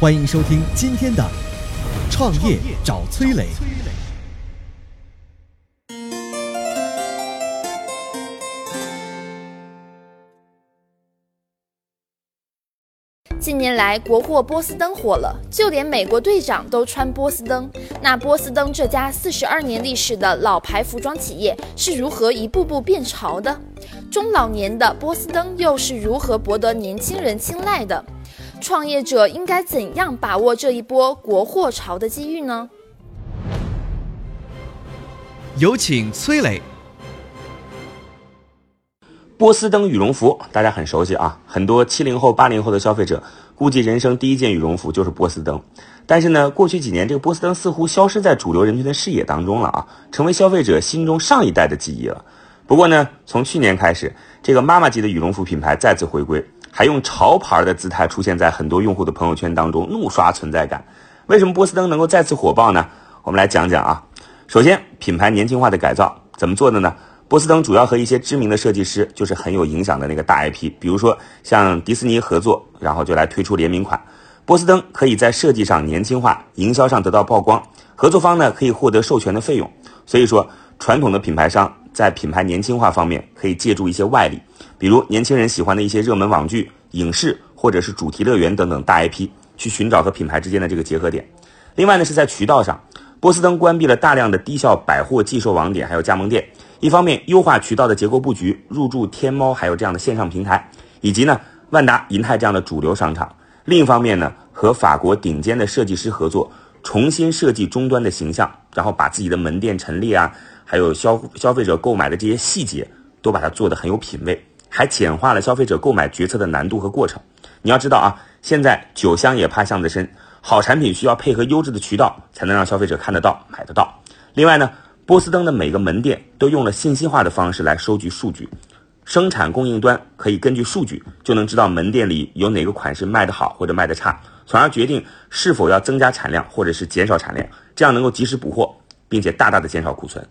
欢迎收听今天的《创业找崔磊》。近年来，国货波司登火了，就连美国队长都穿波司登。那波司登这家四十二年历史的老牌服装企业是如何一步步变潮的？中老年的波司登又是如何博得年轻人青睐的？创业者应该怎样把握这一波国货潮的机遇呢？有请崔磊。波司登羽绒服大家很熟悉啊，很多七零后、八零后的消费者估计人生第一件羽绒服就是波司登。但是呢，过去几年这个波司登似乎消失在主流人群的视野当中了啊，成为消费者心中上一代的记忆了。不过呢，从去年开始，这个妈妈级的羽绒服品牌再次回归，还用潮牌的姿态出现在很多用户的朋友圈当中，怒刷存在感。为什么波司登能够再次火爆呢？我们来讲讲啊。首先，品牌年轻化的改造怎么做的呢？波司登主要和一些知名的设计师，就是很有影响的那个大 IP，比如说像迪士尼合作，然后就来推出联名款。波司登可以在设计上年轻化，营销上得到曝光，合作方呢可以获得授权的费用。所以说，传统的品牌商在品牌年轻化方面可以借助一些外力，比如年轻人喜欢的一些热门网剧、影视或者是主题乐园等等大 IP，去寻找和品牌之间的这个结合点。另外呢是在渠道上，波司登关闭了大量的低效百货寄售网点，还有加盟店。一方面优化渠道的结构布局，入驻天猫还有这样的线上平台，以及呢万达、银泰这样的主流商场。另一方面呢，和法国顶尖的设计师合作，重新设计终端的形象，然后把自己的门店陈列啊，还有消消费者购买的这些细节，都把它做得很有品位，还简化了消费者购买决策的难度和过程。你要知道啊，现在酒香也怕巷子深，好产品需要配合优质的渠道，才能让消费者看得到、买得到。另外呢。波司登的每个门店都用了信息化的方式来收集数据，生产供应端可以根据数据就能知道门店里有哪个款式卖得好或者卖得差，从而决定是否要增加产量或者是减少产量，这样能够及时补货，并且大大的减少库存。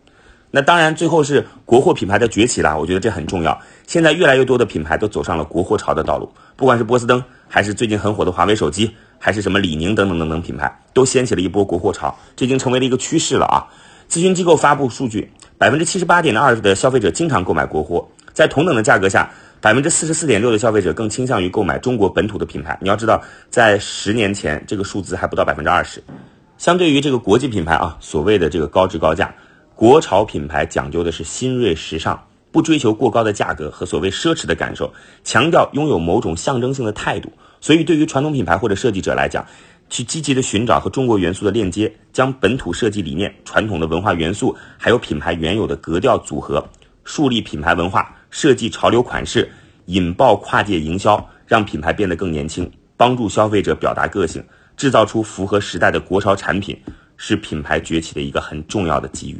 那当然，最后是国货品牌的崛起了，我觉得这很重要。现在越来越多的品牌都走上了国货潮的道路，不管是波司登，还是最近很火的华为手机，还是什么李宁等等等等品牌，都掀起了一波国货潮，这已经成为了一个趋势了啊。咨询机构发布数据，百分之七十八点二的消费者经常购买国货，在同等的价格下，百分之四十四点六的消费者更倾向于购买中国本土的品牌。你要知道，在十年前，这个数字还不到百分之二十。相对于这个国际品牌啊，所谓的这个高质高价，国潮品牌讲究的是新锐时尚，不追求过高的价格和所谓奢侈的感受，强调拥有某种象征性的态度。所以，对于传统品牌或者设计者来讲，去积极的寻找和中国元素的链接，将本土设计理念、传统的文化元素，还有品牌原有的格调组合，树立品牌文化，设计潮流款式，引爆跨界营销，让品牌变得更年轻，帮助消费者表达个性，制造出符合时代的国潮产品，是品牌崛起的一个很重要的机遇。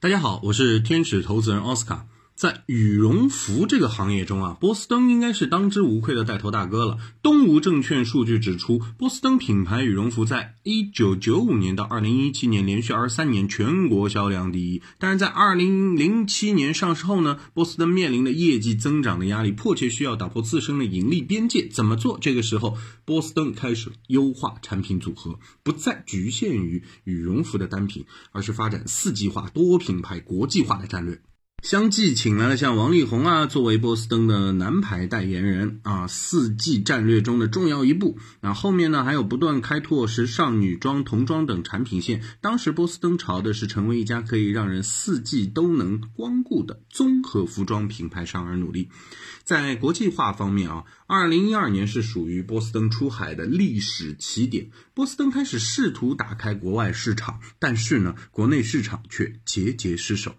大家好，我是天使投资人奥斯卡。在羽绒服这个行业中啊，波司登应该是当之无愧的带头大哥了。东吴证券数据指出，波司登品牌羽绒服在1995年到2017年连续23年全国销量第一。但是在2007年上市后呢，波司登面临的业绩增长的压力，迫切需要打破自身的盈利边界。怎么做？这个时候，波司登开始优化产品组合，不再局限于羽绒服的单品，而是发展四季化、多品牌、国际化的战略。相继请来了像王力宏啊，作为波司登的男排代言人啊，四季战略中的重要一步。那后面呢，还有不断开拓时尚、女装、童装等产品线。当时波司登朝的是成为一家可以让人四季都能光顾的综合服装品牌商而努力。在国际化方面啊，二零一二年是属于波司登出海的历史起点。波司登开始试图打开国外市场，但是呢，国内市场却节节失守。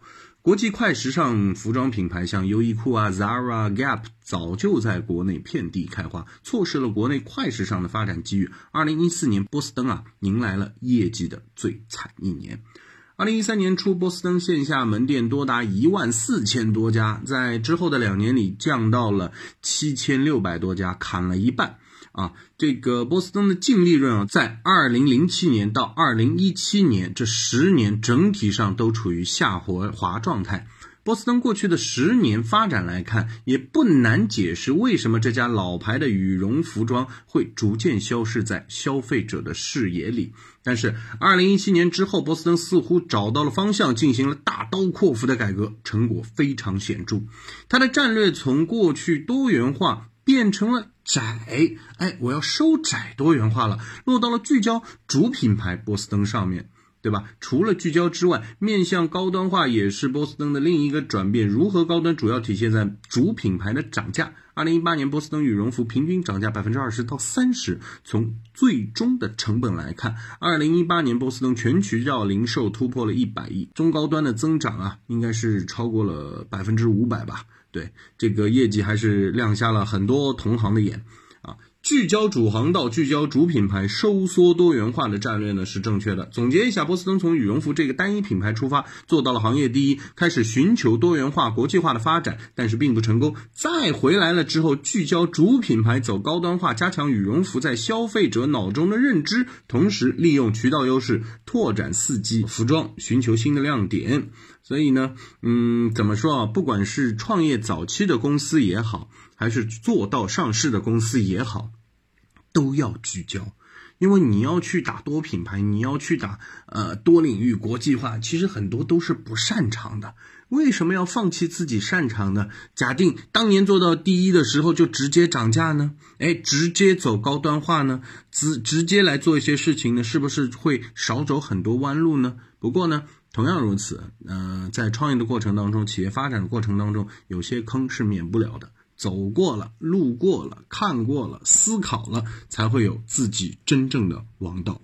国际快时尚服装品牌像优衣库啊、Zara、Gap 早就在国内遍地开花，错失了国内快时尚的发展机遇。二零一四年，波司登啊迎来了业绩的最惨一年。二零一三年初，波司登线下门店多达一万四千多家，在之后的两年里降到了七千六百多家，砍了一半。啊，这个波司登的净利润啊，在二零零七年到二零一七年这十年整体上都处于下滑滑状态。波司登过去的十年发展来看，也不难解释为什么这家老牌的羽绒服装会逐渐消失在消费者的视野里。但是，二零一七年之后，波司登似乎找到了方向，进行了大刀阔斧的改革，成果非常显著。它的战略从过去多元化变成了。窄，哎，我要收窄多元化了，落到了聚焦主品牌波司登上面，对吧？除了聚焦之外，面向高端化也是波司登的另一个转变。如何高端，主要体现在主品牌的涨价。二零一八年，波司登羽绒服平均涨价百分之二十到三十。从最终的成本来看，二零一八年波司登全渠道零售突破了一百亿，中高端的增长啊，应该是超过了百分之五百吧。对这个业绩还是亮瞎了很多同行的眼。聚焦主航道，聚焦主品牌，收缩多元化的战略呢是正确的。总结一下，波司登从羽绒服这个单一品牌出发，做到了行业第一，开始寻求多元化、国际化的发展，但是并不成功。再回来了之后，聚焦主品牌，走高端化，加强羽绒服在消费者脑中的认知，同时利用渠道优势拓展四季服装，寻求新的亮点。所以呢，嗯，怎么说啊？不管是创业早期的公司也好。还是做到上市的公司也好，都要聚焦，因为你要去打多品牌，你要去打呃多领域国际化，其实很多都是不擅长的。为什么要放弃自己擅长的？假定当年做到第一的时候就直接涨价呢？哎，直接走高端化呢？直直接来做一些事情呢？是不是会少走很多弯路呢？不过呢，同样如此，呃，在创业的过程当中，企业发展的过程当中，有些坑是免不了的。走过了，路过了，看过了，思考了，才会有自己真正的王道。